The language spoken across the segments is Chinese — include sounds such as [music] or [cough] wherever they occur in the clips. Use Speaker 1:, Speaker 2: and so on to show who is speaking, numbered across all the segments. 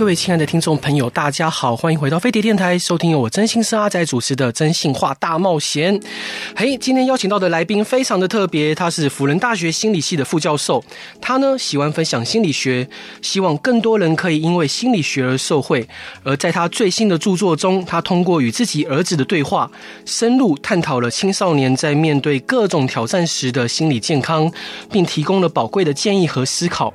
Speaker 1: 各位亲爱的听众朋友，大家好，欢迎回到飞碟电台，收听由我真心是阿仔主持的《征信话大冒险》。嘿，今天邀请到的来宾非常的特别，他是辅仁大学心理系的副教授，他呢喜欢分享心理学，希望更多人可以因为心理学而受惠。而在他最新的著作中，他通过与自己儿子的对话，深入探讨了青少年在面对各种挑战时的心理健康，并提供了宝贵的建议和思考。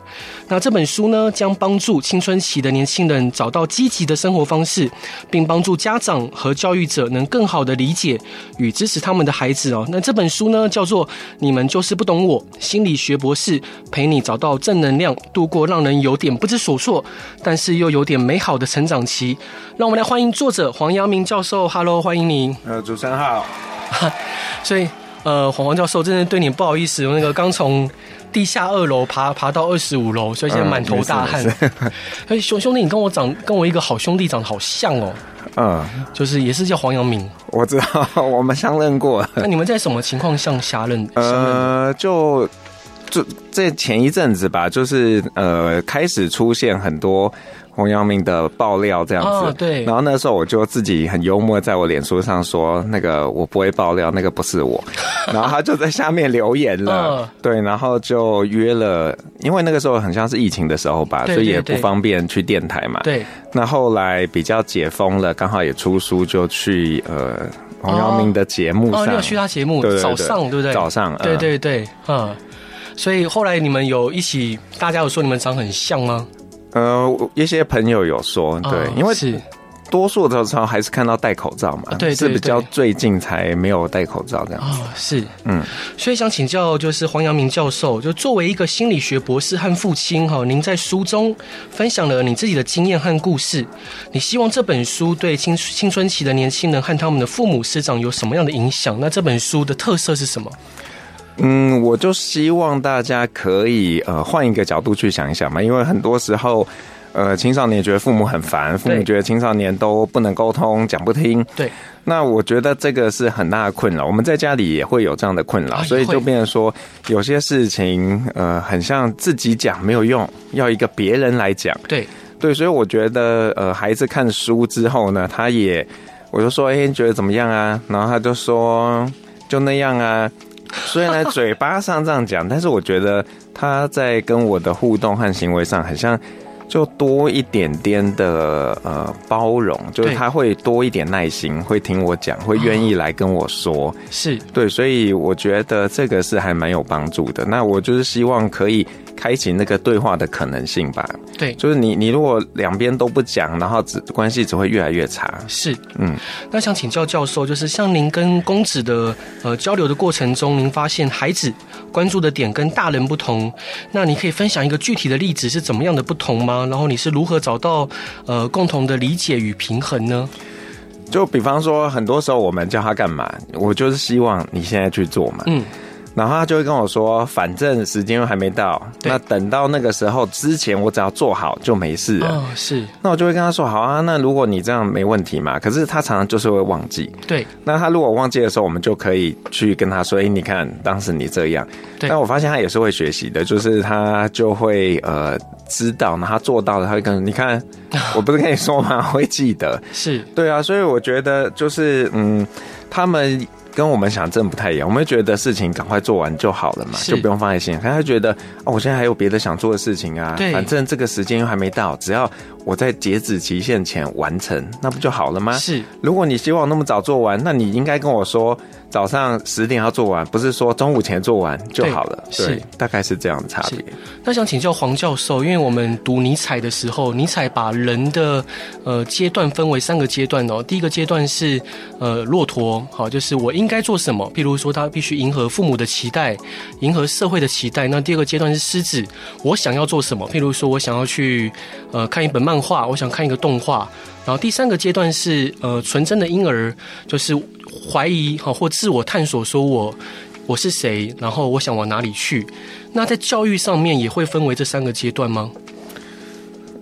Speaker 1: 那这本书呢，将帮助青春期的年轻人找到积极的生活方式，并帮助家长和教育者能更好的理解与支持他们的孩子哦。那这本书呢，叫做《你们就是不懂我》，心理学博士陪你找到正能量，度过让人有点不知所措，但是又有点美好的成长期。让我们来欢迎作者黄阳明教授。Hello，欢迎您。
Speaker 2: 呃，主持人好。[laughs]
Speaker 1: 所以，呃，黄黄教授真的对你不好意思，那个刚从。地下二楼爬爬到二十五楼，所以现在满头大汗。[laughs] 哎，兄兄弟，你跟我长跟我一个好兄弟长得好像哦。嗯，就是也是叫黄阳明。
Speaker 2: 我知道，[laughs] 我们相认过。
Speaker 1: 那你们在什么情况下相认？
Speaker 2: 呃，就就这前一阵子吧，就是呃开始出现很多。黄阳明的爆料这样子，
Speaker 1: 哦，对。
Speaker 2: 然后那时候我就自己很幽默，在我脸书上说：“那个我不会爆料，那个不是我。[laughs] ”然后他就在下面留言了，哦，对，然后就约了，因为那个时候很像是疫情的时候吧，所以也不方便去电台嘛。对。那后来比较解封了，刚好也出书，就去呃黄阳明的节目上，哦，哦，你有去他节目对，早上对不对？早上，对对对，嗯。所以后来你们有一起，大家有说你们长很像吗？呃，一些朋友有说，对，哦、因为是多数的时候还是看到戴口罩嘛，对，对，对，是比较最近才没有戴口罩这样子。哦，是，嗯，所以想请教，就是黄阳明教授，就作为一个心理学博士和父亲哈，您在书中分享了你自己的经验和故事，你希望这本书对青青春期的年轻人和他们的父母师长有什么样的影响？那这本书的特色是什么？嗯，我就希望大家可以呃换一个角度去想一想嘛，因为很多时候，呃，青少年觉得父母很烦，父母觉得青少年都不能沟通，讲不听。对。那我觉得这个是很大的困扰，我们在家里也会有这样的困扰，所以就变成说有些事情呃很像自己讲没有用，要一个别人来讲。对。对，所以我觉得呃孩子看书之后呢，他也我就说，哎，你觉得怎么样啊？然后他就说就那样啊。[laughs] 虽然嘴巴上这样讲，但是我觉得他在跟我的互动和行为上，很像就多一点点的呃包容，就是他会多一点耐心，会听我讲，会愿意来跟我说，是对，所以我觉得这个是还蛮有帮助的。那我就是希望可以。开启那个对话的可能性吧。对，就是你，你如果两边都不讲，然后只关系只会越来越差。是，嗯。那想请教教授，就是像您跟公子的呃交流的过程中，您发现孩子关注的点跟大人不同，那你可以分享一个具体的例子是怎么样的不同吗？然后你是如何找到呃共同的理解与平衡呢？就比方说，很多时候我们叫他干嘛，我就是希望你现在去做嘛。嗯。然后他就会跟我说：“反正时间又还没到，那等到那个时候之前，我只要做好就没事了。”哦，是。那我就会跟他说：“好啊，那如果你这样没问题嘛。”可是他常常就是会忘记。对。那他如果忘记的时候，我们就可以去跟他说：“哎，你看当时你这样。”对。但我发现他也是会学习的，就是他就会呃知道，然后他做到了，他会跟你看，[laughs] 我不是跟你说吗？会记得。是。对啊，所以我觉得就是嗯，他们。跟我们想真的不太一样，我们觉得事情赶快做完就好了嘛，就不用放在心。可是他觉得哦，我现在还有别的想做的事情啊，反正这个时间又还没到，只要我在截止期限前完成，那不就好了吗？是。如果你希望那么早做完，那你应该跟我说。早上十点要做完，不是说中午前做完就好了。对，是大概是这样的差别。那想请教黄教授，因为我们读尼采的时候，尼采把人的呃阶段分为三个阶段哦。第一个阶段是呃骆驼，好，就是我应该做什么，譬如说他必须迎合父母的期待，迎合社会的期待。那第二个阶段是狮子，我想要做什么，譬如说我想要去呃看一本漫
Speaker 1: 漫画，我想看一个动画。然后第三个阶段是呃纯真的婴儿，就是怀疑哈或自我探索，说我我是谁，然后我想往哪里去。那在教育上面也会分为这三个阶段吗？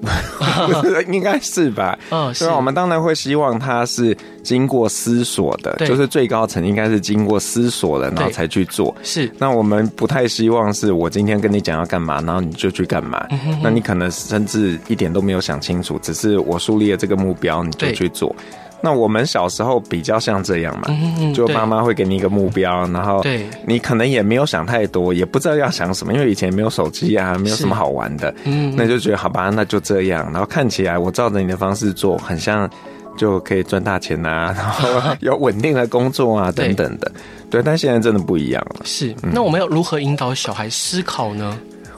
Speaker 1: [laughs] [laughs]
Speaker 2: 应该是吧。
Speaker 1: 嗯，是。
Speaker 2: 我们当然会希望他是经过思索的，就是最高层应该是经过思索了，然后才去做。
Speaker 1: 是。
Speaker 2: 那我们不太希望是我今天跟你讲要干嘛，然后你就去干嘛。那你可能甚至一点都没有想清楚，只是我树立了这个目标，你就去做。那我们小时候比较像这样嘛，就妈妈会给你一个目标，然后你可能也没有想太多，也不知道要想什么，因为以前没有手机啊，没有什么好玩的，嗯，那就觉得好吧，那就这样，然后看起来我照着你的方式做，很像就可以赚大钱啊，然后 [laughs] 有稳定的工作啊等等的，对，但现在真的不一样了。
Speaker 1: 是，那我们要如何引导小孩思考呢？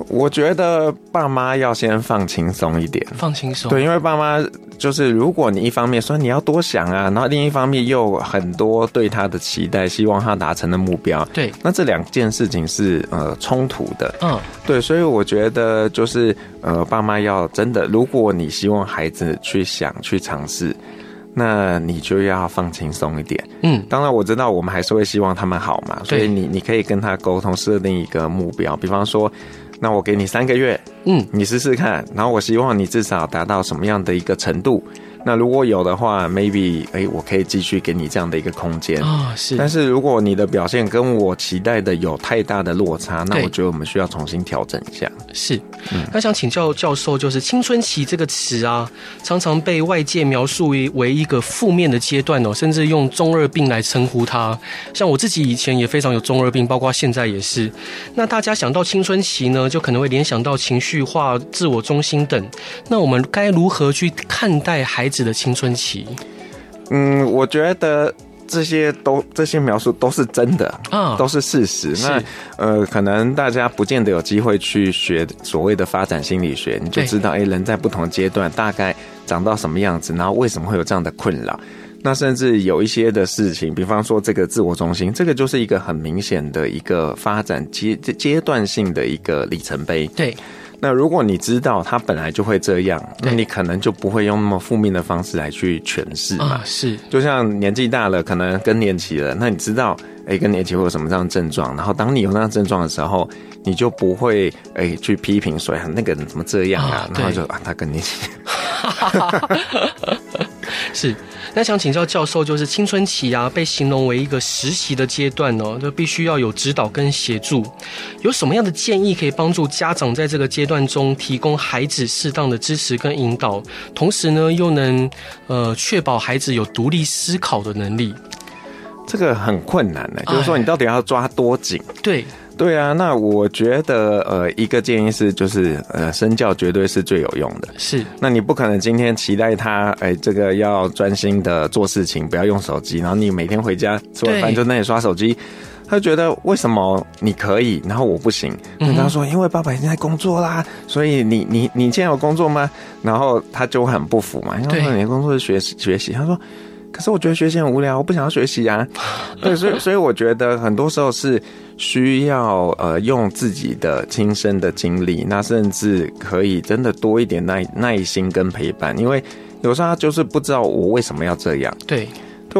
Speaker 2: 我觉得爸妈要先放轻松一点，
Speaker 1: 放轻松。
Speaker 2: 对，因为爸妈就是，如果你一方面说你要多想啊，然后另一方面又很多对他的期待，希望他达成的目标，
Speaker 1: 对，
Speaker 2: 那这两件事情是呃冲突的。
Speaker 1: 嗯，
Speaker 2: 对，所以我觉得就是呃，爸妈要真的，如果你希望孩子去想去尝试，那你就要放轻松一点。
Speaker 1: 嗯，
Speaker 2: 当然我知道我们还是会希望他们好嘛，所以你你可以跟他沟通，设定一个目标，比方说。那我给你三个月，
Speaker 1: 嗯，
Speaker 2: 你试试看，然后我希望你至少达到什么样的一个程度。那如果有的话，maybe 哎、欸，我可以继续给你这样的一个空间
Speaker 1: 啊。是，
Speaker 2: 但是如果你的表现跟我期待的有太大的落差，那我觉得我们需要重新调整一下。
Speaker 1: 是，那想请教教授，就是青春期这个词啊，常常被外界描述为为一个负面的阶段哦，甚至用中二病来称呼它。像我自己以前也非常有中二病，包括现在也是。那大家想到青春期呢，就可能会联想到情绪化、自我中心等。那我们该如何去看待孩子的青春期，
Speaker 2: 嗯，我觉得这些都这些描述都是真的
Speaker 1: 啊，
Speaker 2: 都是事
Speaker 1: 实。
Speaker 2: 那呃，可能大家不见得有机会去学所谓的发展心理学，你就知道，哎，人在不同阶段大概长到什么样子，然后为什么会有这样的困扰。那甚至有一些的事情，比方说这个自我中心，这个就是一个很明显的一个发展阶阶段性的一个里程碑。
Speaker 1: 对。
Speaker 2: 那如果你知道他本来就会这样，那你可能就不会用那么负面的方式来去诠释嘛。
Speaker 1: 是，
Speaker 2: 就像年纪大了，可能更年期了，那你知道，哎，更年期会有什么这样的症状？然后当你有那样症状的时候，你就不会哎去批评说那个人怎么这样啊，然后就啊他更年期。[laughs]
Speaker 1: 是，那想请教教授，就是青春期啊，被形容为一个实习的阶段哦，就必须要有指导跟协助。有什么样的建议可以帮助家长在这个阶段中提供孩子适当的支持跟引导，同时呢，又能呃确保孩子有独立思考的能力？
Speaker 2: 这个很困难的，就是说你到底要抓多紧？
Speaker 1: 对。
Speaker 2: 对啊，那我觉得呃，一个建议是，就是呃，身教绝对是最有用的。
Speaker 1: 是，
Speaker 2: 那你不可能今天期待他，哎，这个要专心的做事情，不要用手机，然后你每天回家吃完饭就那里刷手机，他就觉得为什么你可以，然后我不行？他说，因为爸爸已经在工作啦，所以你你你现在有工作吗？然后他就很不服嘛，因为你的工作是学习学习，他说。可是我觉得学习很无聊，我不想要学习啊。[laughs] 对，所以所以我觉得很多时候是需要呃用自己的亲身的经历，那甚至可以真的多一点耐耐心跟陪伴，因为有时候他就是不知道我为什么要这样。
Speaker 1: 对。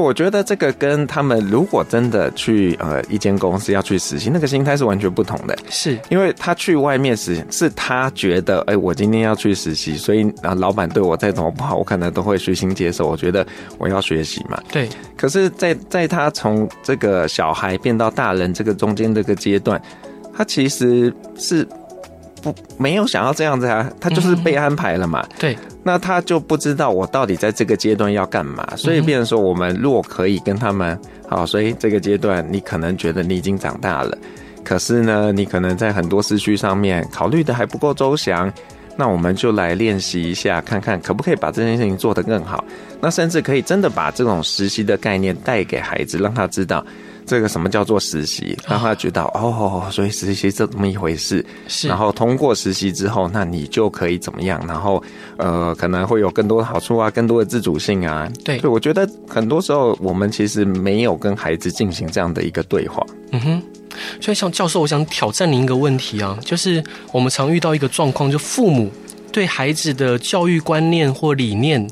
Speaker 2: 我觉得这个跟他们如果真的去呃一间公司要去实习，那个心态是完全不同的。
Speaker 1: 是，
Speaker 2: 因为他去外面实习，是他觉得，哎，我今天要去实习，所以啊，老板对我再怎么不好，我可能都会虚心接受。我觉得我要学习嘛。
Speaker 1: 对。
Speaker 2: 可是在，在在他从这个小孩变到大人这个中间这个阶段，他其实是。不，没有想要这样子啊，他就是被安排了嘛。
Speaker 1: 嗯、对，
Speaker 2: 那他就不知道我到底在这个阶段要干嘛，所以变成说，我们若可以跟他们好，所以这个阶段你可能觉得你已经长大了，可是呢，你可能在很多思绪上面考虑的还不够周详，那我们就来练习一下，看看可不可以把这件事情做得更好。那甚至可以真的把这种实习的概念带给孩子，让他知道。这个什么叫做实习？让他觉得哦，所以实习是这么一回事。
Speaker 1: 是，
Speaker 2: 然后通过实习之后，那你就可以怎么样？然后呃，可能会有更多的好处啊，更多的自主性啊。对，对我觉得很多时候我们其实没有跟孩子进行这样的一个对话。
Speaker 1: 嗯哼，所以像教授，我想挑战您一个问题啊，就是我们常遇到一个状况，就父母。对孩子的教育观念或理念，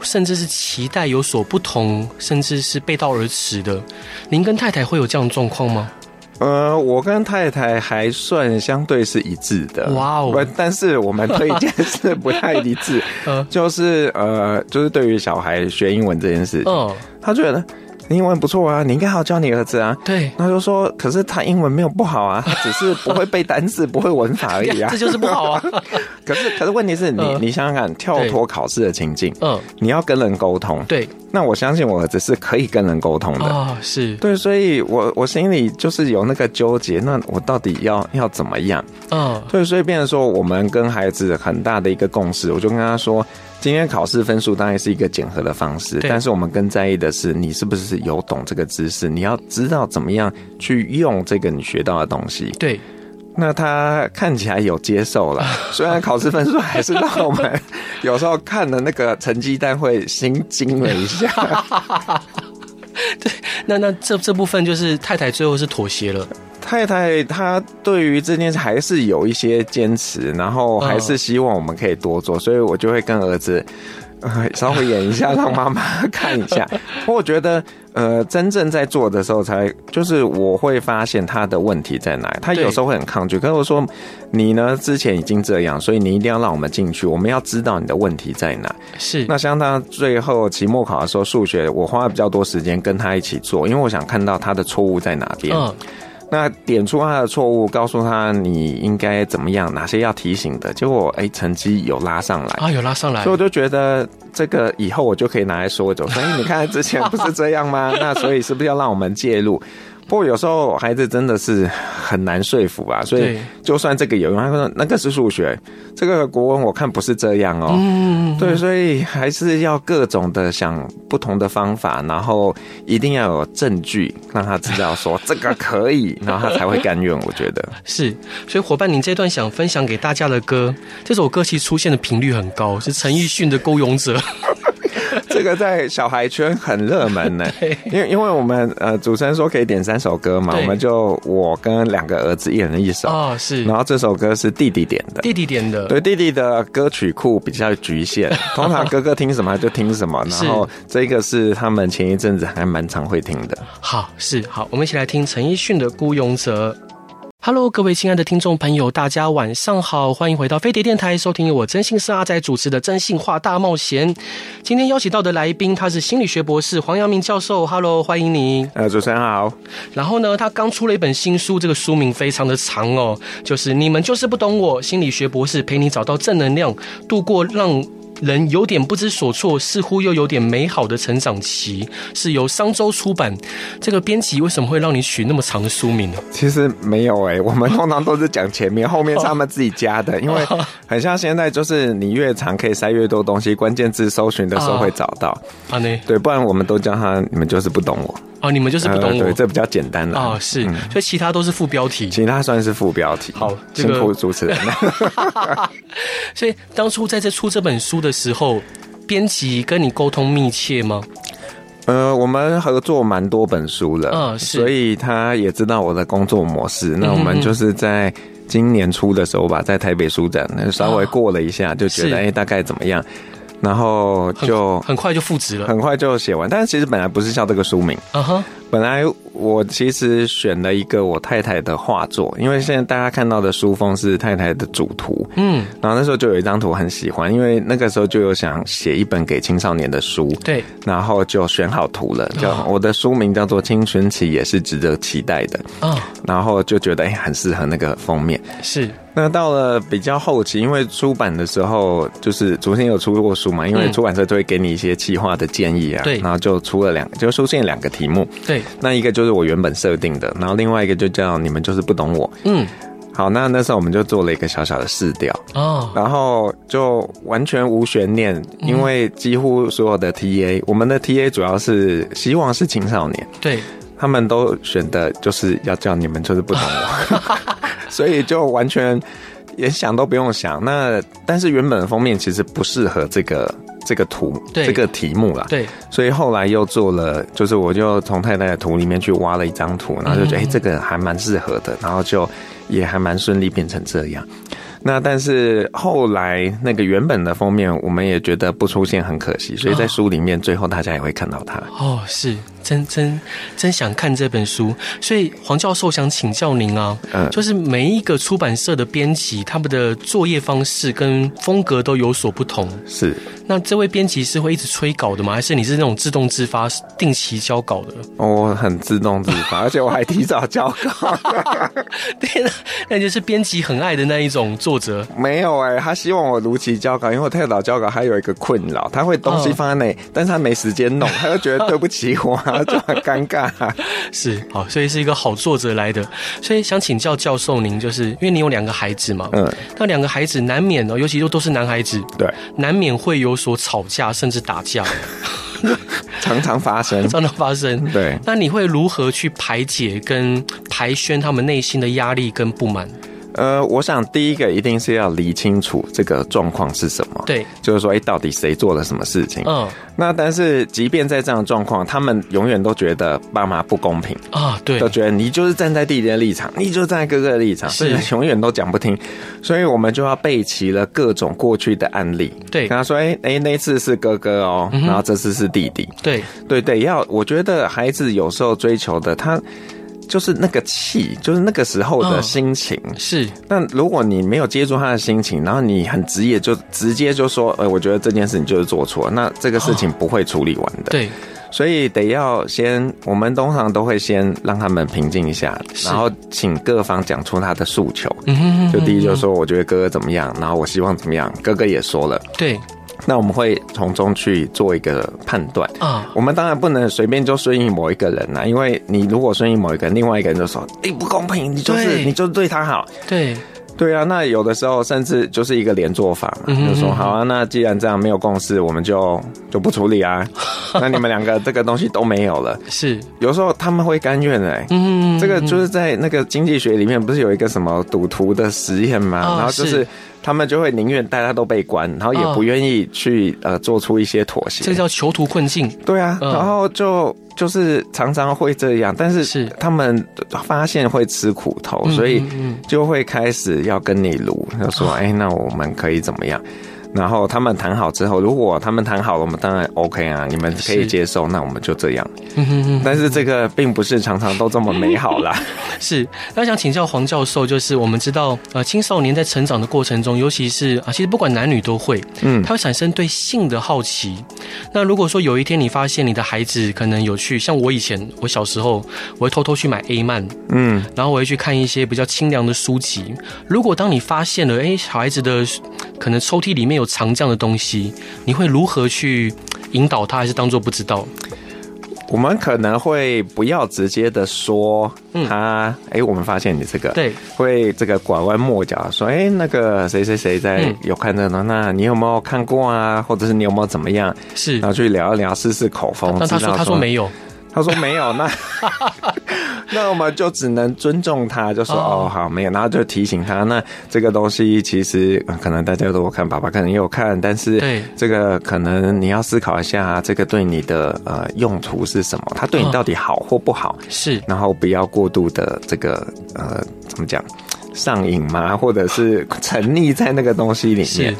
Speaker 1: 甚至是期待有所不同，甚至是背道而驰的。您跟太太会有这样的状况吗？
Speaker 2: 呃，我跟太太还算相对是一致的。哇哦！但是我们推荐是不太一致，[laughs] 就是呃，就是对于小孩学英文这件事，嗯，他觉得。英文不错啊，你应该好好教你儿子啊。
Speaker 1: 对，
Speaker 2: 他就说，可是他英文没有不好啊，他只是不会背单词，不会文法而已啊。[laughs]
Speaker 1: 这就是不好啊。[laughs]
Speaker 2: 可是，可是问题是你，呃、你想想看，跳脱考试的情境，嗯、呃，你要跟人沟通，
Speaker 1: 对。
Speaker 2: 那我相信我儿子是可以跟人沟通的啊、
Speaker 1: 哦，是
Speaker 2: 对，所以我我心里就是有那个纠结，那我到底要要怎么样？嗯、哦，对，所以变成说，我们跟孩子很大的一个共识，我就跟他说。今天考试分数当然是一个检核的方式，但是我们更在意的是你是不是有懂这个知识，你要知道怎么样去用这个你学到的东西。
Speaker 1: 对，
Speaker 2: 那他看起来有接受了，[laughs] 虽然考试分数还是让我们有时候看了那个成绩单会心惊了一下。[laughs]
Speaker 1: 对，那那这这部分就是太太最后是妥协了。
Speaker 2: 太太她对于这件事还是有一些坚持，然后还是希望我们可以多做，所以我就会跟儿子，呃，稍微演一下，让妈妈看一下。[laughs] 我觉得，呃，真正在做的时候，才就是我会发现他的问题在哪。他有时候会很抗拒，可是我说你呢，之前已经这样，所以你一定要让我们进去，我们要知道你的问题在哪。
Speaker 1: 是。
Speaker 2: 那像他最后期末考的时候，数学我花了比较多时间跟他一起做，因为我想看到他的错误在哪边。嗯。那点出他的错误，告诉他你应该怎么样，哪些要提醒的，结果哎、欸，成绩有拉上来
Speaker 1: 啊，有拉上来，
Speaker 2: 所以我就觉得这个以后我就可以拿来说走。所以你看之前不是这样吗？[laughs] 那所以是不是要让我们介入？不过有时候孩子真的是很难说服啊，所以就算这个有用，他说那个是数学，这个国文我看不是这样哦。嗯，对，所以还是要各种的想不同的方法，然后一定要有证据让他知道说这个可以，然后他才会甘愿。我觉得 [laughs]
Speaker 1: 是，所以伙伴，您这段想分享给大家的歌，这首歌其实出现的频率很高，是陈奕迅的《孤勇者》。[laughs]
Speaker 2: 这个在小孩圈很热门呢，[laughs] 因为因为我们呃主持人说可以点三首歌嘛，我们就我跟两个儿子一人一首
Speaker 1: 哦，是，
Speaker 2: 然后这首歌是弟弟点的，
Speaker 1: 弟弟点的，
Speaker 2: 对，弟弟的歌曲库比较局限，[laughs] 通常哥哥听什么就听什么，然后这个是他们前一阵子还蛮常会听的。
Speaker 1: 好，是好，我们一起来听陈奕迅的《孤勇者》。Hello，各位亲爱的听众朋友，大家晚上好，欢迎回到飞碟电台，收听由我真心是阿仔主持的《真心话大冒险》。今天邀请到的来宾，他是心理学博士黄阳明教授。Hello，欢迎你。
Speaker 2: 呃，主持人好。
Speaker 1: 然后呢，他刚出了一本新书，这个书名非常的长哦，就是你们就是不懂我，心理学博士陪你找到正能量，度过让。人有点不知所措，似乎又有点美好的成长期，是由商周出版。这个编辑为什么会让你取那么长的书名呢？
Speaker 2: 其实没有哎、欸，我们通常都是讲前面，后面是他们自己加的，因为很像现在就是你越长可以塞越多东西，关键字搜寻的时候会找到。啊，呢？对，不然我们都叫他，你们就是不懂我。
Speaker 1: 哦，你们就是不懂我，
Speaker 2: 呃、对，这比较简单的
Speaker 1: 哦，是，嗯、所以其他都是副标题，
Speaker 2: 其他算是副标题。
Speaker 1: 好，这个、
Speaker 2: 辛苦主持人了。[laughs] [laughs]
Speaker 1: 所以当初在这出这本书的时候，编辑跟你沟通密切吗？
Speaker 2: 呃，我们合作蛮多本书了，嗯，是，所以他也知道我的工作模式。嗯、那我们就是在今年初的时候吧，在台北书展，那稍微过了一下，哦、就觉得哎、欸，大概怎么样？然后就
Speaker 1: 很，很快就复职了，
Speaker 2: 很快就写完。但是其实本来不是叫这个书名，嗯哼，本来。我其实选了一个我太太的画作，因为现在大家看到的书封是太太的主图，嗯，然后那时候就有一张图很喜欢，因为那个时候就有想写一本给青少年的书，
Speaker 1: 对，
Speaker 2: 然后就选好图了，叫我的书名叫做《青春期也是值得期待的》，哦，然后就觉得哎很适合那个封面，
Speaker 1: 是。
Speaker 2: 那到了比较后期，因为出版的时候就是昨天有出过书嘛，因为出版社就会给你一些企划的建议啊，对，然后就出了两，就出现两个题目，
Speaker 1: 对，
Speaker 2: 那一个就是。我原本设定的，然后另外一个就叫你们就是不懂我。嗯，好，那那时候我们就做了一个小小的试调哦，然后就完全无悬念，因为几乎所有的 TA，我们的 TA 主要是希望是青少年，
Speaker 1: 对，
Speaker 2: 他们都选的就是要叫你们就是不懂我，[laughs] 所以就完全也想都不用想。那但是原本的封面其实不适合这个。这个图，这个题目啦，
Speaker 1: 对，
Speaker 2: 所以后来又做了，就是我就从太太的图里面去挖了一张图，然后就觉得哎、这个还蛮适合的，然后就也还蛮顺利变成这样。那但是后来那个原本的封面，我们也觉得不出现很可惜，所以在书里面最后大家也会看到它。
Speaker 1: 哦，是。真真真想看这本书，所以黄教授想请教您啊，嗯，就是每一个出版社的编辑，他们的作业方式跟风格都有所不同。
Speaker 2: 是，
Speaker 1: 那这位编辑是会一直催稿的吗？还是你是那种自动自发、定期交稿的？[laughs]
Speaker 2: 我很自动自发，而且我还提早交稿。[laughs]
Speaker 1: 对，那就是编辑很爱的那一种作者。
Speaker 2: 没有哎、欸，他希望我如期交稿，因为我太早交稿，还有一个困扰，他会东西放在那但是他没时间弄，他就觉得对不起我。就很尴尬，[laughs]
Speaker 1: 是好，所以是一个好作者来的，所以想请教教授您，就是因为你有两个孩子嘛，嗯，那两个孩子难免哦，尤其都都是男孩子，
Speaker 2: 对，
Speaker 1: 难免会有所吵架，甚至打架，[laughs]
Speaker 2: 常常发生，[laughs]
Speaker 1: 常常发生，
Speaker 2: 对。
Speaker 1: 那你会如何去排解跟排宣他们内心的压力跟不满？
Speaker 2: 呃，我想第一个一定是要理清楚这个状况是什么。
Speaker 1: 对，
Speaker 2: 就是说，哎，到底谁做了什么事情？嗯，那但是即便在这样的状况，他们永远都觉得爸妈不公平
Speaker 1: 啊，对，
Speaker 2: 都觉得你就是站在弟弟的立场，你就站在哥哥的立场，是永远都讲不听。所以我们就要备齐了各种过去的案例，
Speaker 1: 对，
Speaker 2: 跟他说，哎哎，那次是哥哥哦，然后这次是弟弟，
Speaker 1: 对
Speaker 2: 对对，要我觉得孩子有时候追求的他。就是那个气，就是那个时候的心情。
Speaker 1: 哦、是，
Speaker 2: 但如果你没有接住他的心情，然后你很直接就直接就说，呃，我觉得这件事情就是做错，那这个事情不会处理完的。
Speaker 1: 哦、对，
Speaker 2: 所以得要先，我们通常都会先让他们平静一下，然后请各方讲出他的诉求。嗯哼嗯哼。就第一就是说，我觉得哥哥怎么样，然后我希望怎么样，哥哥也说了。
Speaker 1: 对。
Speaker 2: 那我们会从中去做一个判断。啊，我们当然不能随便就顺应某一个人呐，因为你如果顺应某一个人，另外一个人就说你不公平，你就是你就是对他好，
Speaker 1: 对。
Speaker 2: 对啊，那有的时候甚至就是一个连坐法嘛，就说好啊，那既然这样没有共识，我们就就不处理啊，[laughs] 那你们两个这个东西都没有了，
Speaker 1: 是。
Speaker 2: 有时候他们会甘愿哎，嗯，这个就是在那个经济学里面不是有一个什么赌徒的实验吗？然后就是。他们就会宁愿大家都被关，然后也不愿意去呃做出一些妥协。
Speaker 1: 这叫囚徒困境。
Speaker 2: 对啊，然后就就是常常会这样，但是他们发现会吃苦头，所以就会开始要跟你撸，就说哎，那我们可以怎么样？然后他们谈好之后，如果他们谈好了，我们当然 OK 啊，你们可以接受，那我们就这样。但是这个并不是常常都这么美好啦。[laughs]
Speaker 1: 是，那想请教黄教授，就是我们知道，呃，青少年在成长的过程中，尤其是啊，其实不管男女都会，嗯，他会产生对性的好奇。那如果说有一天你发现你的孩子可能有去，像我以前，我小时候，我会偷偷去买 A 漫，嗯，然后我会去看一些比较清凉的书籍。如果当你发现了，哎，小孩子的可能抽屉里面有藏这样的东西，你会如何去引导他，还是当做不知道？
Speaker 2: 我们可能会不要直接的说他，哎、嗯，我们发现你这个，
Speaker 1: 对，
Speaker 2: 会这个拐弯抹角说，哎，那个谁谁谁在有看这个，嗯、那你有没有看过啊？或者是你有没有怎么样？
Speaker 1: 是，
Speaker 2: 然后去聊一聊，试试口风。
Speaker 1: 但他说，他说没有。
Speaker 2: 他说没有，那 [laughs] [laughs] 那我们就只能尊重他，就说哦好没有，然后就提醒他，那这个东西其实可能大家都有看，爸爸可能也有看，但是这个可能你要思考一下，这个对你的呃用途是什么？它对你到底好或不好？
Speaker 1: 是，然
Speaker 2: 后不要过度的这个呃怎么讲上瘾吗？或者是沉溺在那个东西里面？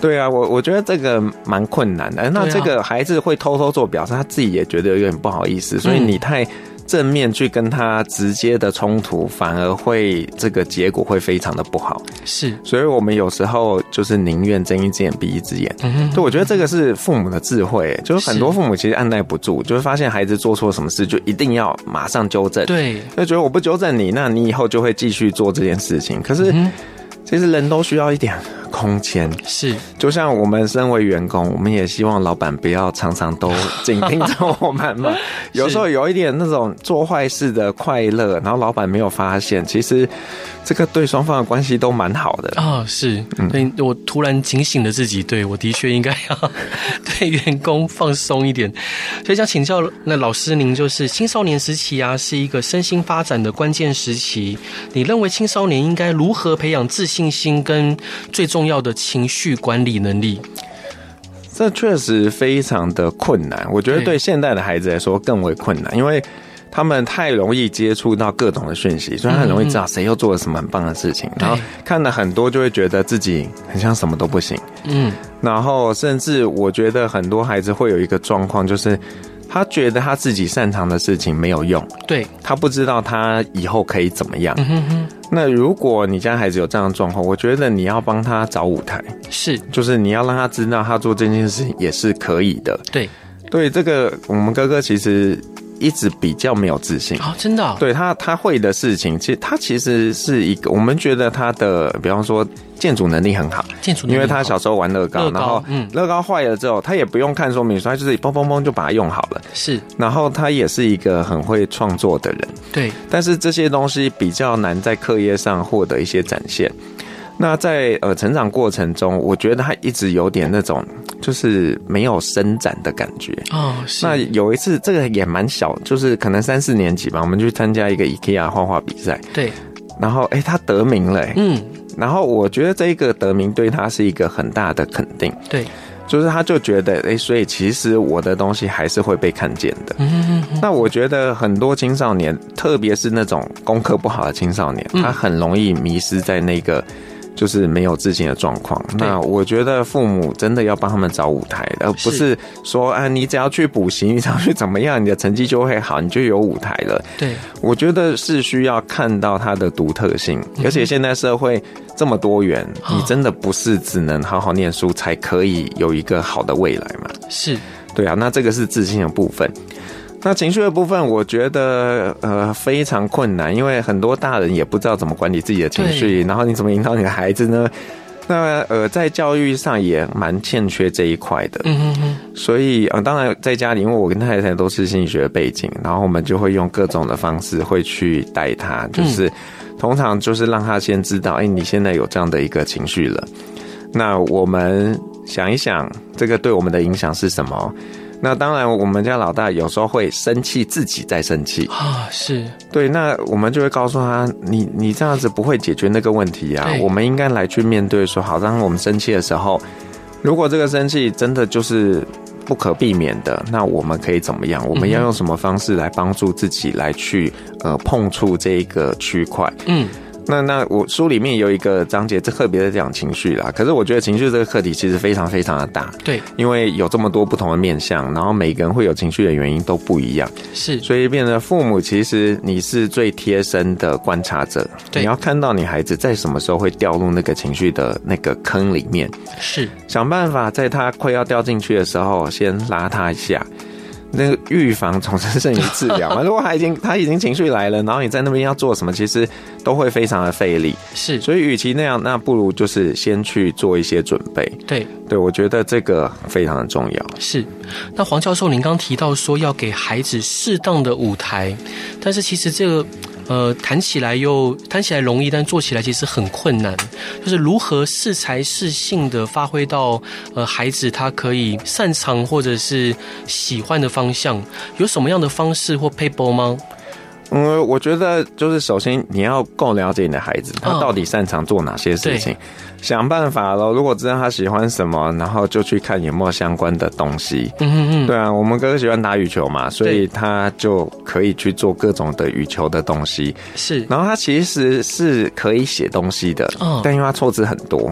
Speaker 2: 对啊，我我觉得这个蛮困难的。那这个孩子会偷偷做，表示他自己也觉得有点不好意思。所以你太正面去跟他直接的冲突，反而会这个结果会非常的不好。
Speaker 1: 是，
Speaker 2: 所以我们有时候就是宁愿睁一只眼闭一只眼。嗯哼，所以我觉得这个是父母的智慧。就是很多父母其实按捺不住，就是发现孩子做错什么事，就一定要马上纠正。
Speaker 1: 对，
Speaker 2: 就觉得我不纠正你，那你以后就会继续做这件事情。可是其实人都需要一点。空间
Speaker 1: 是，
Speaker 2: 就像我们身为员工，我们也希望老板不要常常都紧盯着我们嘛。[laughs] 有时候有一点那种做坏事的快乐，然后老板没有发现，其实这个对双方的关系都蛮好的
Speaker 1: 啊、哦。是，对，我突然警醒了自己，对，我的确应该要 [laughs] 对员工放松一点。所以想请教那老师，您就是青少年时期啊，是一个身心发展的关键时期。你认为青少年应该如何培养自信心跟最重要？的情绪管理能力，
Speaker 2: 这确实非常的困难。我觉得对现代的孩子来说更为困难，因为他们太容易接触到各种的讯息，所以他很容易知道谁又做了什么很棒的事情，然后看了很多就会觉得自己很像什么都不行。嗯，然后甚至我觉得很多孩子会有一个状况，就是他觉得他自己擅长的事情没有用，
Speaker 1: 对，
Speaker 2: 他不知道他以后可以怎么样。嗯哼哼。那如果你家孩子有这样的状况，我觉得你要帮他找舞台，
Speaker 1: 是，
Speaker 2: 就是你要让他知道他做这件事情也是可以的。
Speaker 1: 对，
Speaker 2: 对，这个我们哥哥其实。一直比较没有自信
Speaker 1: 哦，真的、哦。
Speaker 2: 对他，他会的事情，其实他其实是一个，我们觉得他的，比方说建筑能力很好，
Speaker 1: 建筑能力，
Speaker 2: 因为他小时候玩乐高，然后嗯，乐高坏了之后，他也不用看说明书，他就是嘣嘣嘣就把它用好了。
Speaker 1: 是，
Speaker 2: 然后他也是一个很会创作的人，
Speaker 1: 对。
Speaker 2: 但是这些东西比较难在课业上获得一些展现。那在呃成长过程中，我觉得他一直有点那种就是没有伸展的感觉
Speaker 1: 哦。是。
Speaker 2: 那有一次，这个也蛮小，就是可能三四年级吧，我们去参加一个 IKEA 画画比赛。
Speaker 1: 对。
Speaker 2: 然后哎、欸，他得名了。嗯。然后我觉得这个得名对他是一个很大的肯定。
Speaker 1: 对。
Speaker 2: 就是他就觉得哎、欸，所以其实我的东西还是会被看见的。嗯。那我觉得很多青少年，特别是那种功课不好的青少年，他很容易迷失在那个。就是没有自信的状况，那我觉得父母真的要帮他们找舞台，而不是说啊，你只要去补习，你只要去怎么样，你的成绩就会好，你就有舞台了。
Speaker 1: 对，
Speaker 2: 我觉得是需要看到他的独特性，而且现在社会这么多元，你真的不是只能好好念书才可以有一个好的未来嘛？
Speaker 1: 是，
Speaker 2: 对啊，那这个是自信的部分。那情绪的部分，我觉得呃非常困难，因为很多大人也不知道怎么管理自己的情绪，然后你怎么引导你的孩子呢？那呃在教育上也蛮欠缺这一块的。嗯哼哼。所以呃当然在家里，因为我跟太太都是心理学的背景，然后我们就会用各种的方式会去带他，就是通常就是让他先知道，哎，你现在有这样的一个情绪了。那我们想一想，这个对我们的影响是什么？那当然，我们家老大有时候会生气，自己在生气
Speaker 1: 啊，是
Speaker 2: 对。那我们就会告诉他，你你这样子不会解决那个问题啊。我们应该来去面对，说好，当我们生气的时候，如果这个生气真的就是不可避免的，那我们可以怎么样？我们要用什么方式来帮助自己来去呃碰触这一个区块？嗯。那那我书里面有一个章节，这特别的讲情绪啦。可是我觉得情绪这个课题其实非常非常的大，
Speaker 1: 对，因
Speaker 2: 为有这么多不同的面向，然后每个人会有情绪的原因都不一样，
Speaker 1: 是，
Speaker 2: 所以变成父母其实你是最贴身的观察者，你要看到你孩子在什么时候会掉入那个情绪的那个坑里面，
Speaker 1: 是，
Speaker 2: 想办法在他快要掉进去的时候先拉他一下。那个预防总是胜于治疗嘛。[laughs] 如果他已经他已经情绪来了，然后你在那边要做什么，其实都会非常的费力。
Speaker 1: 是，
Speaker 2: 所以与其那样，那不如就是先去做一些准备。
Speaker 1: 对，
Speaker 2: 对我觉得这个非常的重要。
Speaker 1: 是，那黄教授，您刚提到说要给孩子适当的舞台，但是其实这个。呃，谈起来又谈起来容易，但做起来其实很困难。就是如何适才适性的发挥到呃孩子他可以擅长或者是喜欢的方向，有什么样的方式或配包吗？
Speaker 2: 嗯，我觉得就是首先你要够了解你的孩子，他到底擅长做哪些事情。哦想办法咯，如果知道他喜欢什么，然后就去看有没有相关的东西。嗯嗯嗯。对啊，我们哥哥喜欢打羽球嘛，所以他就可以去做各种的羽球的东西。
Speaker 1: 是。
Speaker 2: 然后他其实是可以写东西的，哦，但因为他错字很多，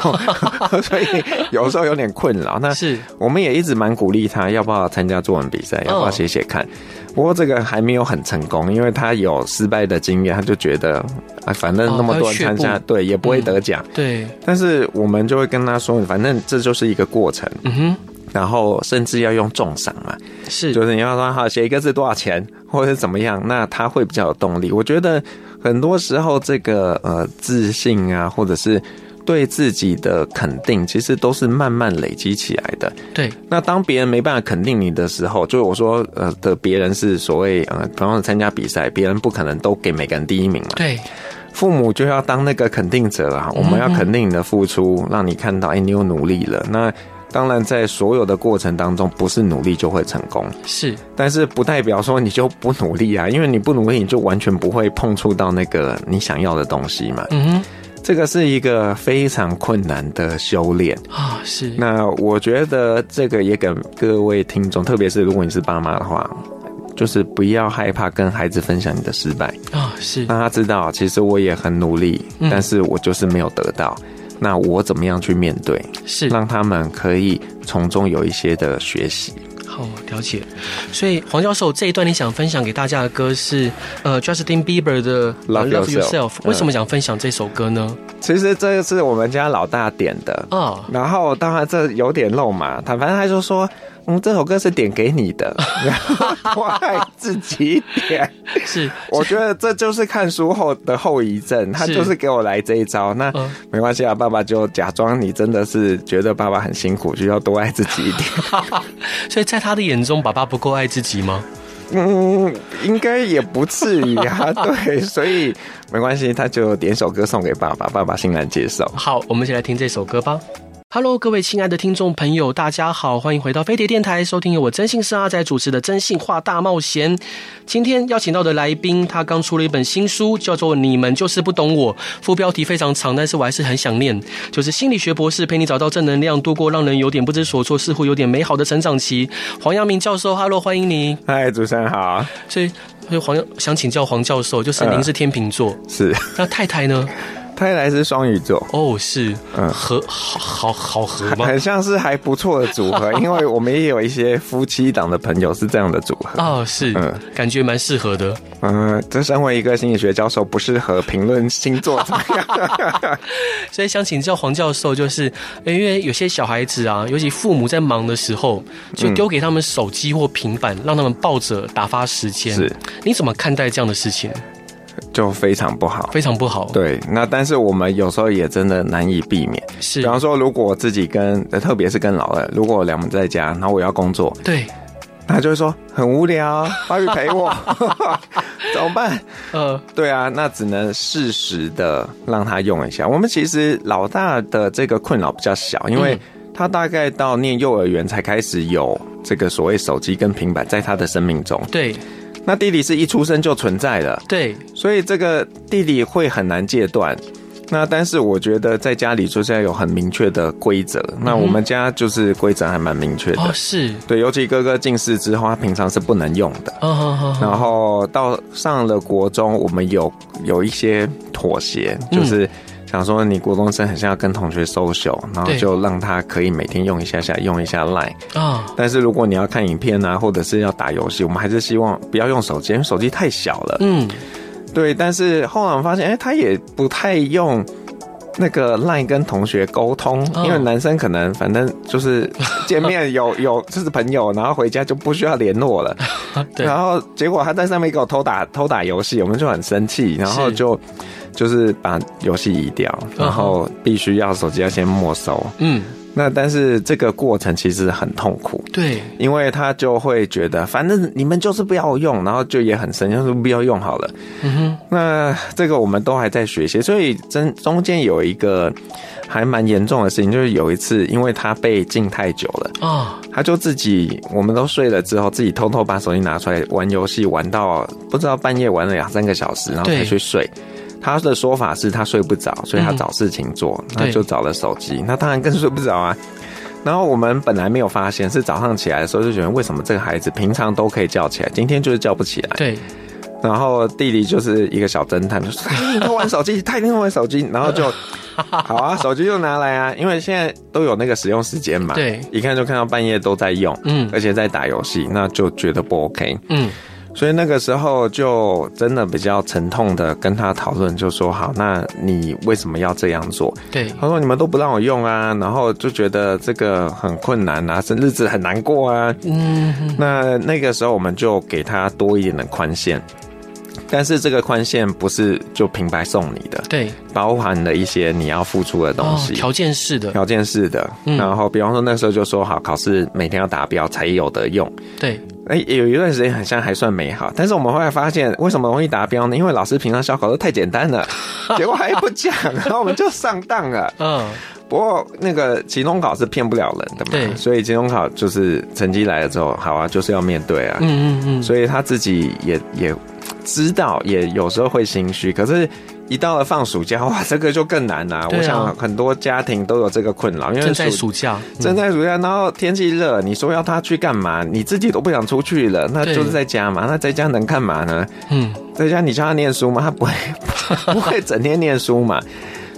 Speaker 2: [laughs] 所以有时候有点困扰。那是我们也一直蛮鼓励他，要不要参加作文比赛，要不要写写看。不过这个还没有很成功，因为他有失败的经验，他就觉得啊，反正那么多人参加，对，也不会得奖。
Speaker 1: 对。
Speaker 2: 但是我们就会跟他说，反正这就是一个过程，嗯哼，然后甚至要用重赏嘛，
Speaker 1: 是，
Speaker 2: 就是你要说好写一个字多少钱，或者是怎么样，那他会比较有动力。我觉得很多时候这个呃自信啊，或者是对自己的肯定，其实都是慢慢累积起来的。
Speaker 1: 对，
Speaker 2: 那当别人没办法肯定你的时候，就是我说呃的别人是所谓呃，比方说参加比赛，别人不可能都给每个人第一名嘛。
Speaker 1: 对。
Speaker 2: 父母就要当那个肯定者啊，我们要肯定你的付出，让你看到，哎，你有努力了。那当然，在所有的过程当中，不是努力就会成功，
Speaker 1: 是，
Speaker 2: 但是不代表说你就不努力啊，因为你不努力，你就完全不会碰触到那个你想要的东西嘛。嗯哼，这个是一个非常困难的修炼
Speaker 1: 啊。是，
Speaker 2: 那我觉得这个也给各位听众，特别是如果你是爸妈的话。就是不要害怕跟孩子分享你的失败
Speaker 1: 啊，是
Speaker 2: 让他知道，其实我也很努力，但是我就是没有得到。嗯那我怎么样去面对？
Speaker 1: 是
Speaker 2: 让他们可以从中有一些的学习。
Speaker 1: 好，了解。所以黄教授这一段你想分享给大家的歌是呃 Justin Bieber 的
Speaker 2: Love Yourself。
Speaker 1: 为什么想分享这首歌呢？
Speaker 2: 其实这个是我们家老大点的啊。然后当然这有点肉麻，他反正他就说。嗯，这首歌是点给你的，[laughs] 然后我爱自己点。
Speaker 1: 是，
Speaker 2: 我觉得这就是看书后的后遗症，他就是给我来这一招。那没关系啊，爸爸就假装你真的是觉得爸爸很辛苦，就要多爱自己一点。[laughs]
Speaker 1: 所以在他的眼中，爸爸不够爱自己吗？
Speaker 2: 嗯，应该也不至于啊。对，所以没关系，他就点首歌送给爸爸，爸爸欣然接受。
Speaker 1: 好，我们一起来听这首歌吧。Hello，各位亲爱的听众朋友，大家好，欢迎回到飞碟电台，收听由我真性是阿仔主持的《真性话大冒险》。今天邀请到的来宾，他刚出了一本新书，叫做《你们就是不懂我》，副标题非常长，但是我还是很想念，就是心理学博士陪你找到正能量，度过让人有点不知所措，似乎有点美好的成长期。黄阳明教授，Hello，欢迎你。
Speaker 2: 嗨，主持人好。
Speaker 1: 所以，所以黄想请教黄教授，就是您是天秤座，
Speaker 2: 呃、是，
Speaker 1: 那太太呢？[laughs]
Speaker 2: 太太是双鱼座
Speaker 1: 哦，是，嗯，合好好好合吗？
Speaker 2: 很像是还不错的组合，[laughs] 因为我们也有一些夫妻档的朋友是这样的组合
Speaker 1: 哦，是，嗯，感觉蛮适合的。
Speaker 2: 嗯，这身为一个心理学教授，不适合评论星座怎么样？[laughs]
Speaker 1: 所以想请教黄教授，就是因为有些小孩子啊，尤其父母在忙的时候，就丢给他们手机或平板，让他们抱着打发时间。是，你怎么看待这样的事情？
Speaker 2: 就非常不好，
Speaker 1: 非常不好。
Speaker 2: 对，那但是我们有时候也真的难以避免。
Speaker 1: 是，
Speaker 2: 比方说，如果我自己跟，特别是跟老二，如果我两个在家，然后我要工作，
Speaker 1: 对，
Speaker 2: 他就会说很无聊，华语陪我，[laughs] [laughs] 怎么办？呃，对啊，那只能适时的让他用一下。我们其实老大的这个困扰比较小，因为他大概到念幼儿园才开始有这个所谓手机跟平板在他的生命中。
Speaker 1: 对。
Speaker 2: 那弟弟是一出生就存在的，
Speaker 1: 对，
Speaker 2: 所以这个弟弟会很难戒断。那但是我觉得在家里就是要有很明确的规则。那我们家就是规则还蛮明确的，
Speaker 1: 哦，是
Speaker 2: 对，尤其哥哥近视之后，他平常是不能用的。哦，然后到上了国中，我们有有一些妥协，就是。想说你国中生很像要跟同学 social，然后就让他可以每天用一下下用一下 Line 啊。但是如果你要看影片啊，或者是要打游戏，我们还是希望不要用手机，因为手机太小了。嗯，对。但是后来我们发现，哎、欸，他也不太用那个 Line 跟同学沟通，因为男生可能反正就是见面有 [laughs] 有就是朋友，然后回家就不需要联络了。[laughs] 然后结果他在上面给我偷打偷打游戏，我们就很生气，然后就。就是把游戏移掉，然后必须要手机要先没收。嗯，那但是这个过程其实很痛苦。
Speaker 1: 对，
Speaker 2: 因为他就会觉得，反正你们就是不要用，然后就也很生气，就是不要用好了。嗯哼，那这个我们都还在学习，所以真中间有一个还蛮严重的事情，就是有一次，因为他被禁太久了啊，他就自己我们都睡了之后，自己偷偷把手机拿出来玩游戏，玩到不知道半夜玩了两三个小时，然后才去睡。他的说法是他睡不着，所以他找事情做，那、嗯、就找了手机。那当然更睡不着啊。然后我们本来没有发现，是早上起来的时候就觉得，为什么这个孩子平常都可以叫起来，今天就是叫不起来？
Speaker 1: 对。
Speaker 2: 然后弟弟就是一个小侦探，就说：“他一定玩手机，他一定玩手机。”然后就 [laughs] 好啊，手机就拿来啊，因为现在都有那个使用时间嘛。
Speaker 1: 对。一
Speaker 2: 看就看到半夜都在用，嗯，而且在打游戏，那就觉得不 OK，嗯。所以那个时候就真的比较沉痛的跟他讨论，就说好，那你为什么要这样做？
Speaker 1: 对，
Speaker 2: 他说你们都不让我用啊，然后就觉得这个很困难啊，这日子很难过啊。嗯，那那个时候我们就给他多一点的宽限，但是这个宽限不是就平白送你的，
Speaker 1: 对，包
Speaker 2: 含了一些你要付出的东西，
Speaker 1: 条件式的，
Speaker 2: 条件式的。然后比方说那时候就说好，考试每天要达标才有得用，
Speaker 1: 对。
Speaker 2: 哎，有一段时间好像还算美好，但是我们后来发现，为什么容易达标呢？因为老师平常小考都太简单了，结果还不讲，然后我们就上当了。嗯，不过那个期中考是骗不了人的嘛，对，所以期中考就是成绩来了之后，好啊，就是要面对啊。嗯嗯嗯，所以他自己也也知道，也有时候会心虚，可是。一到了放暑假，[laughs] 哇，这个就更难了，啊。我想很多家庭都有这个困扰，因为
Speaker 1: 正在暑假，
Speaker 2: 正在暑假，然后天气热，你说要他去干嘛？你自己都不想出去了，那就是在家嘛。那在家能干嘛呢？嗯，在家你叫他念书吗？他不会，[laughs] 不会整天念书嘛。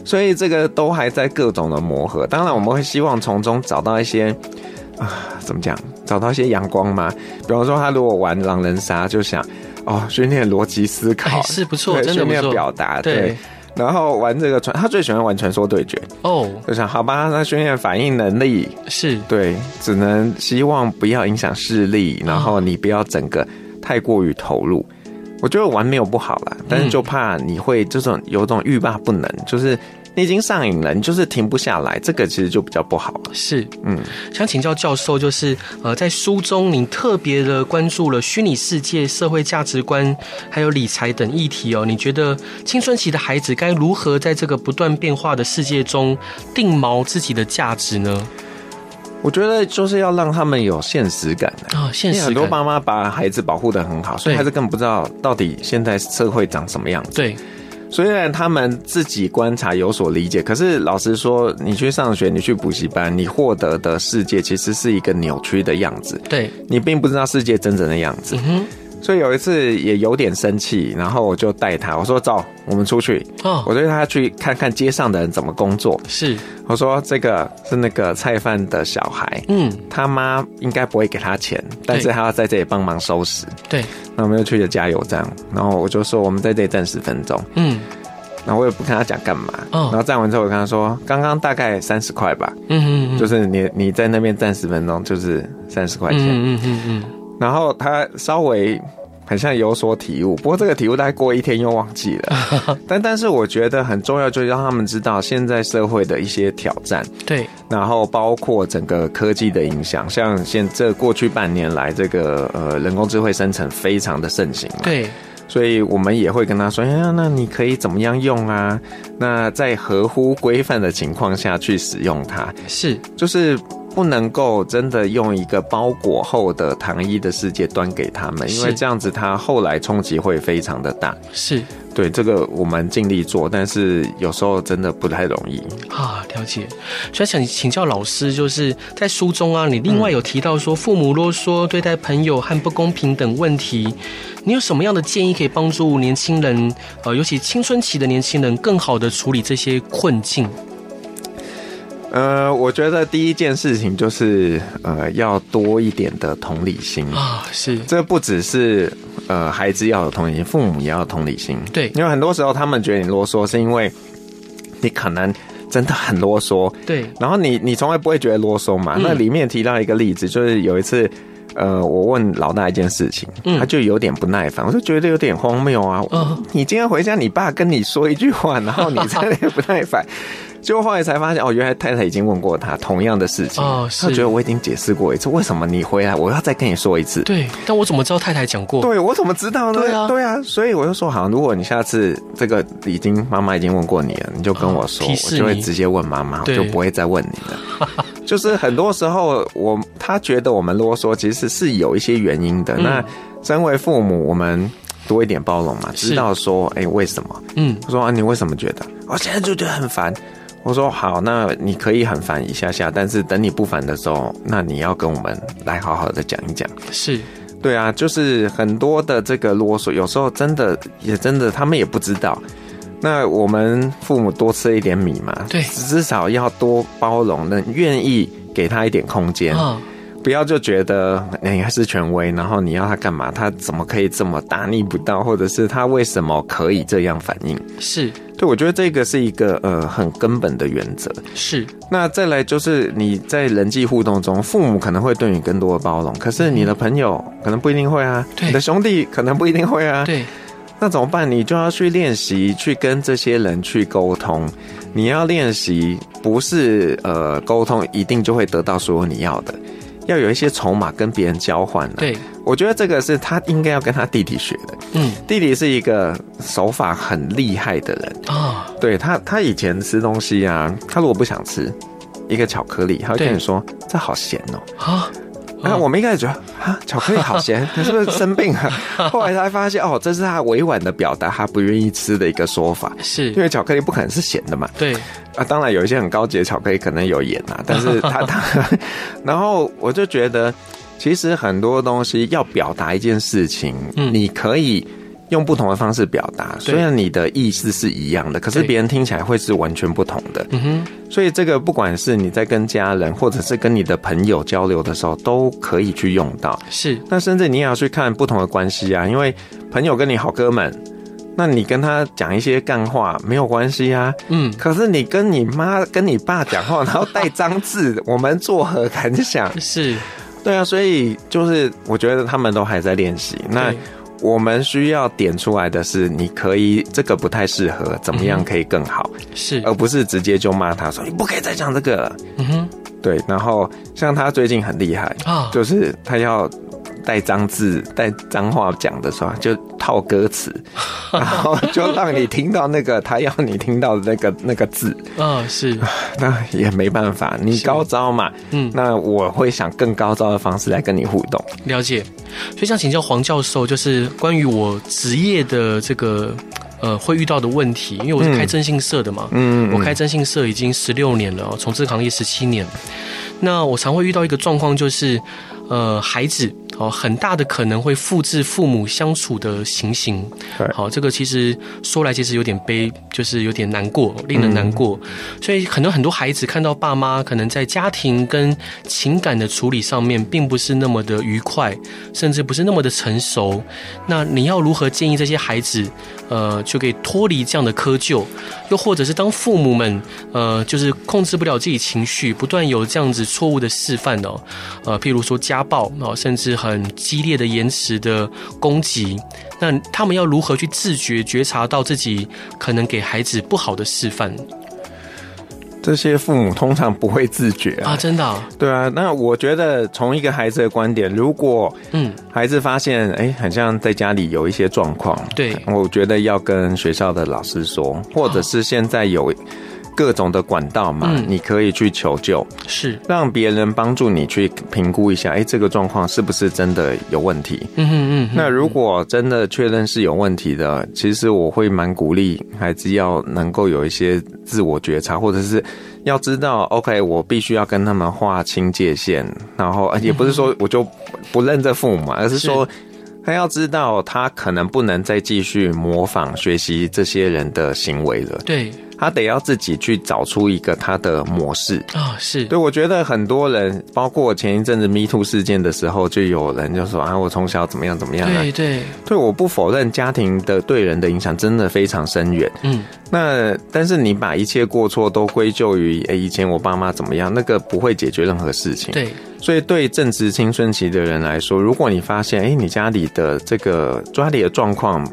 Speaker 2: 所以这个都还在各种的磨合。当然，我们会希望从中找到一些啊，怎么讲？找到一些阳光嘛。比方说，他如果玩狼人杀，就想哦，训练逻辑思考，
Speaker 1: 是不错，真的
Speaker 2: 训练表达，对。然后玩这个传，他最喜欢玩传说对决。哦，就想好吧，那训练反应能力。
Speaker 1: 是。
Speaker 2: 对，只能希望不要影响视力，然后你不要整个太过于投入。我觉得玩没有不好啦，但是就怕你会这种有种欲罢不能，就是。你已经上瘾了，你就是停不下来，这个其实就比较不好了。
Speaker 1: 是，嗯，想请教教授，就是呃，在书中您特别的关注了虚拟世界、社会价值观，还有理财等议题哦。你觉得青春期的孩子该如何在这个不断变化的世界中定锚自己的价值呢？
Speaker 2: 我觉得就是要让他们有现实感
Speaker 1: 啊，现实感。
Speaker 2: 很多爸妈把孩子保护的很好，所以孩子根本不知道到底现在社会长什么样子。
Speaker 1: 对。
Speaker 2: 虽然他们自己观察有所理解，可是老实说，你去上学，你去补习班，你获得的世界其实是一个扭曲的样子。
Speaker 1: 对，
Speaker 2: 你并不知道世界真正的样子。嗯所以有一次也有点生气，然后我就带他，我说走，我们出去。哦，我带他去看看街上的人怎么工作。
Speaker 1: 是，
Speaker 2: 我说这个是那个菜贩的小孩，嗯，他妈应该不会给他钱，但是他要在这里帮忙收拾。
Speaker 1: 对，
Speaker 2: 那我们就去了加油站，然后我就说我们在这里站十分钟。嗯，然后我也不跟他讲干嘛。哦，然后站完之后我跟他说，刚刚大概三十块吧。嗯嗯嗯，就是你你在那边站十分钟就是三十块钱。嗯嗯嗯。然后他稍微很像有所体悟，不过这个体悟大概过一天又忘记了。[laughs] 但但是我觉得很重要，就是让他们知道现在社会的一些挑战。
Speaker 1: 对，
Speaker 2: 然后包括整个科技的影响，像现这过去半年来，这个呃人工智慧生成非常的盛行。
Speaker 1: 对，
Speaker 2: 所以我们也会跟他说：“哎呀，那你可以怎么样用啊？那在合乎规范的情况下去使用它。”
Speaker 1: 是，
Speaker 2: 就是。不能够真的用一个包裹后的糖衣的世界端给他们，因为这样子他后来冲击会非常的大。
Speaker 1: 是，
Speaker 2: 对，这个我们尽力做，但是有时候真的不太容易
Speaker 1: 啊。了解，所以想请教老师，就是在书中啊，你另外有提到说父母啰嗦、对待朋友和不公平等问题，你有什么样的建议可以帮助年轻人，呃，尤其青春期的年轻人，更好的处理这些困境？
Speaker 2: 呃，我觉得第一件事情就是，呃，要多一点的同理心
Speaker 1: 啊。是，
Speaker 2: 这不只是呃孩子要有同理心，父母也要有同理心。
Speaker 1: 对，
Speaker 2: 因为很多时候他们觉得你啰嗦，是因为你可能真的很啰嗦。
Speaker 1: 对，
Speaker 2: 然后你你从来不会觉得啰嗦嘛。嗯、那里面提到一个例子，就是有一次，呃，我问老大一件事情，嗯、他就有点不耐烦，我就觉得有点荒谬啊。嗯，你今天回家，你爸跟你说一句话，然后你在那不耐烦。就后来才发现，哦，原来太太已经问过他同样的事情。哦，是。他觉得我已经解释过一次，为什么你回来我要再跟你说一次？
Speaker 1: 对，但我怎么知道太太讲过？
Speaker 2: 对，我怎么知道呢？
Speaker 1: 对啊，
Speaker 2: 对啊，所以我就说，好，如果你下次这个已经妈妈已经问过你了，你就跟我说，哦、我就会直接问妈妈，我就不会再问你了。[laughs] 就是很多时候，我他觉得我们啰嗦，其实是有一些原因的。嗯、那身为父母，我们多一点包容嘛，知道说，哎、欸，为什么？嗯，我说啊，你为什么觉得？我现在就觉得很烦。我说好，那你可以很烦一下下，但是等你不烦的时候，那你要跟我们来好好的讲一讲。
Speaker 1: 是，
Speaker 2: 对啊，就是很多的这个啰嗦，有时候真的也真的，他们也不知道。那我们父母多吃一点米嘛，
Speaker 1: 对，
Speaker 2: 至少要多包容，能愿意给他一点空间。哦不要就觉得你还是权威，然后你要他干嘛？他怎么可以这么大逆不道？或者是他为什么可以这样反应？
Speaker 1: 是，
Speaker 2: 对，我觉得这个是一个呃很根本的原则。
Speaker 1: 是，
Speaker 2: 那再来就是你在人际互动中，父母可能会对你更多的包容，可是你的朋友可能不一定会啊，你的兄弟可能不一定会啊，
Speaker 1: 对，
Speaker 2: 那怎么办？你就要去练习去跟这些人去沟通，你要练习不是呃沟通一定就会得到所有你要的。要有一些筹码跟别人交换的。
Speaker 1: 对，
Speaker 2: 我觉得这个是他应该要跟他弟弟学的。嗯，弟弟是一个手法很厉害的人啊。对他，他以前吃东西啊，他如果不想吃一个巧克力，他会跟你说：“这好咸哦。”啊，那我们一开始觉得啊，巧克力好咸，他 [laughs] 是不是生病了？[laughs] 后来才发现哦，这是他委婉的表达，他不愿意吃的一个说法。
Speaker 1: 是
Speaker 2: 因为巧克力不可能是咸的嘛？
Speaker 1: 对
Speaker 2: 啊，当然有一些很高级的巧克力可能有盐啊，但是 [laughs] 他他，然后我就觉得，其实很多东西要表达一件事情，嗯，你可以。用不同的方式表达，虽然你的意思是一样的，可是别人听起来会是完全不同的。嗯哼，所以这个不管是你在跟家人，或者是跟你的朋友交流的时候，都可以去用到。
Speaker 1: 是，
Speaker 2: 那甚至你也要去看不同的关系啊，因为朋友跟你好哥们，那你跟他讲一些干话没有关系啊。嗯，可是你跟你妈、跟你爸讲话，然后带脏字，我们作何感想？[laughs]
Speaker 1: 是，
Speaker 2: 对啊，所以就是我觉得他们都还在练习。那。我们需要点出来的是，你可以这个不太适合，怎么样可以更好？
Speaker 1: 是，
Speaker 2: 而不是直接就骂他说你不可以再讲这个了。嗯哼，对。然后像他最近很厉害啊，就是他要带脏字、带脏话讲的时候，就套歌词，[laughs] 然后就让你听到那个他要你听到的那个那个字。
Speaker 1: 嗯，是。[sighs]
Speaker 2: 那也没办法，你高招嘛。嗯，那我会想更高招的方式来跟你互动。
Speaker 1: 了解。所以想请教黄教授，就是关于我职业的这个呃会遇到的问题，因为我是开征信社的嘛，嗯，我开征信社已经十六年了，从事行业十七年，那我常会遇到一个状况，就是呃孩子。哦，很大的可能会复制父母相处的情形。好，这个其实说来其实有点悲，就是有点难过，令人难过。所以可能很多孩子看到爸妈可能在家庭跟情感的处理上面，并不是那么的愉快，甚至不是那么的成熟。那你要如何建议这些孩子，呃，就可以脱离这样的窠臼？又或者是当父母们，呃，就是控制不了自己情绪，不断有这样子错误的示范哦，呃，譬如说家暴哦，甚至。很激烈的言辞的攻击，那他们要如何去自觉觉察到自己可能给孩子不好的示范？
Speaker 2: 这些父母通常不会自觉啊，
Speaker 1: 啊真的、哦？
Speaker 2: 对啊。那我觉得从一个孩子的观点，如果嗯，孩子发现哎，好像在家里有一些状况，
Speaker 1: 对，
Speaker 2: 我觉得要跟学校的老师说，或者是现在有。各种的管道嘛，嗯，你可以去求救，
Speaker 1: 是
Speaker 2: 让别人帮助你去评估一下，哎，这个状况是不是真的有问题？嗯哼嗯。那如果真的确认是有问题的，其实我会蛮鼓励孩子要能够有一些自我觉察，或者是要知道，OK，我必须要跟他们划清界限，然后也不是说我就不认这父母嘛，而是说他要知道他可能不能再继续模仿学习这些人的行为了。
Speaker 1: 对。
Speaker 2: 他得要自己去找出一个他的模式
Speaker 1: 啊，是
Speaker 2: 对。我觉得很多人，包括前一阵子 Me Too 事件的时候，就有人就说啊，我从小怎么样怎么样。
Speaker 1: 对对
Speaker 2: 对，我不否认家庭的对人的影响真的非常深远。嗯，那但是你把一切过错都归咎于哎，以前我爸妈怎么样，那个不会解决任何事情。
Speaker 1: 对，
Speaker 2: 所以对正值青春期的人来说，如果你发现哎，你家里的这个家里的状况。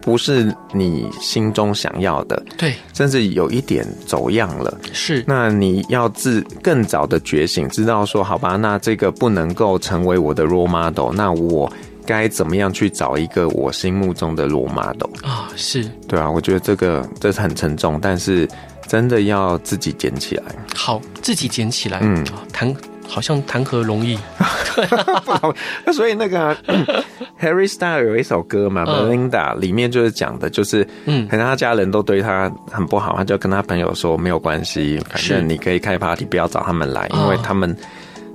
Speaker 2: 不是你心中想要的，
Speaker 1: 对，
Speaker 2: 甚至有一点走样了，
Speaker 1: 是。
Speaker 2: 那你要自更早的觉醒，知道说，好吧，那这个不能够成为我的 role model，那我该怎么样去找一个我心目中的 role model
Speaker 1: 啊？是，
Speaker 2: 对啊，我觉得这个这是很沉重，但是真的要自己捡起来，
Speaker 1: 好，自己捡起来，嗯，谈。好像谈何容易，[laughs]
Speaker 2: 那所以那个 [coughs] Harry Styles 有一首歌嘛，Melinda 里面就是讲的，就是嗯，可能他家人都对他很不好，他就跟他朋友说没有关系，反正你可以开 party，不要找他们来，因为他们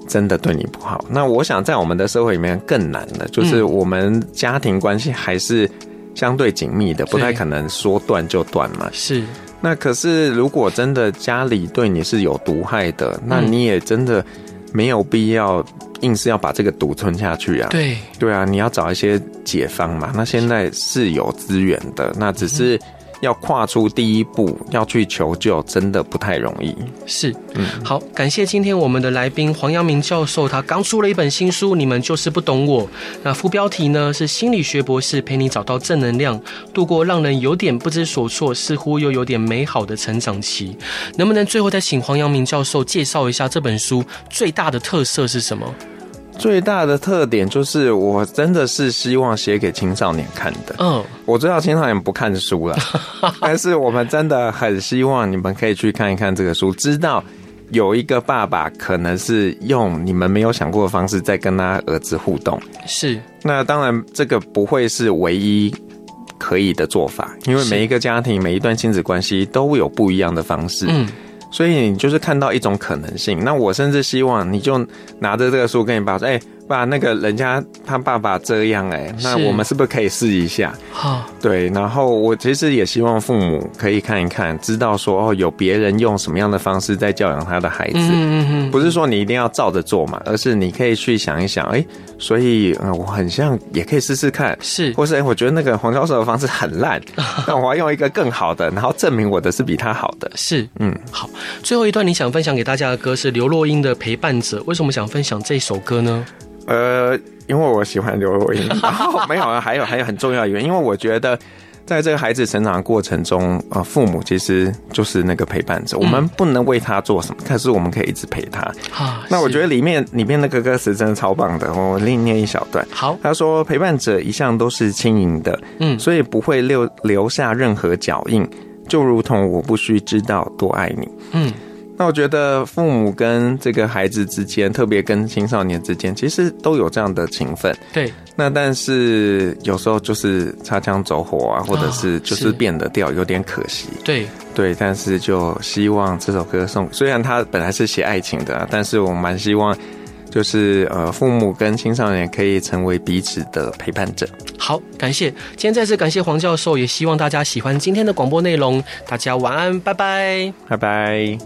Speaker 2: 真的对你不好。那我想在我们的社会里面更难的，就是我们家庭关系还是相对紧密的，不太可能说断就断嘛。
Speaker 1: 是。
Speaker 2: 那可是如果真的家里对你是有毒害的，那你也真的。没有必要硬是要把这个毒吞下去啊！
Speaker 1: 对
Speaker 2: 对啊，你要找一些解方嘛。那现在是有资源的，那只是。要跨出第一步，要去求救，真的不太容易。
Speaker 1: 是，嗯，好，感谢今天我们的来宾黄阳明教授，他刚出了一本新书《你们就是不懂我》，那副标题呢是心理学博士陪你找到正能量，度过让人有点不知所措，似乎又有点美好的成长期。能不能最后再请黄阳明教授介绍一下这本书最大的特色是什么？
Speaker 2: 最大的特点就是，我真的是希望写给青少年看的。嗯，我知道青少年不看书了，[laughs] 但是我们真的很希望你们可以去看一看这个书，知道有一个爸爸可能是用你们没有想过的方式在跟他儿子互动。
Speaker 1: 是，
Speaker 2: 那当然这个不会是唯一可以的做法，因为每一个家庭、每一段亲子关系都有不一样的方式。嗯。所以你就是看到一种可能性。那我甚至希望你就拿着这个书跟你爸说：“哎、爸，那个人家他爸爸这样、欸，哎，那我们是不是可以试一下？”好，对。然后我其实也希望父母可以看一看，知道说哦，有别人用什么样的方式在教养他的孩子。嗯嗯嗯。不是说你一定要照着做嘛，而是你可以去想一想，哎、欸，所以嗯，我很像也可以试试看，是，或是哎、欸，我觉得那个黄教授的方式很烂，[laughs] 那我要用一个更好的，然后证明我的是比他好的。是，嗯，好。
Speaker 1: 最后一段你想分享给大家的歌是刘若英的《陪伴者》，为什么想分享这首歌呢？
Speaker 2: 呃，因为我喜欢刘若英。[laughs] 然后没有啊，还有还有很重要的原因，因为我觉得在这个孩子成长的过程中，呃，父母其实就是那个陪伴者。我们不能为他做什么，但是我们可以一直陪他。啊，那我觉得里面里面那个歌词真的超棒的，我另念一小段。好，他说：“陪伴者一向都是轻盈的，嗯，所以不会留留下任何脚印。”就如同我不需知道多爱你，嗯，那我觉得父母跟这个孩子之间，特别跟青少年之间，其实都有这样的情分，对。那但是有时候就是擦枪走火啊，或者是就是变得掉，有点可惜，对对。但是就希望这首歌送，虽然它本来是写爱情的，但是我蛮希望。就是呃，父母跟青少年可以成为彼此的陪伴者。
Speaker 1: 好，感谢今天再次感谢黄教授，也希望大家喜欢今天的广播内容。大家晚安，拜拜，
Speaker 2: 拜拜。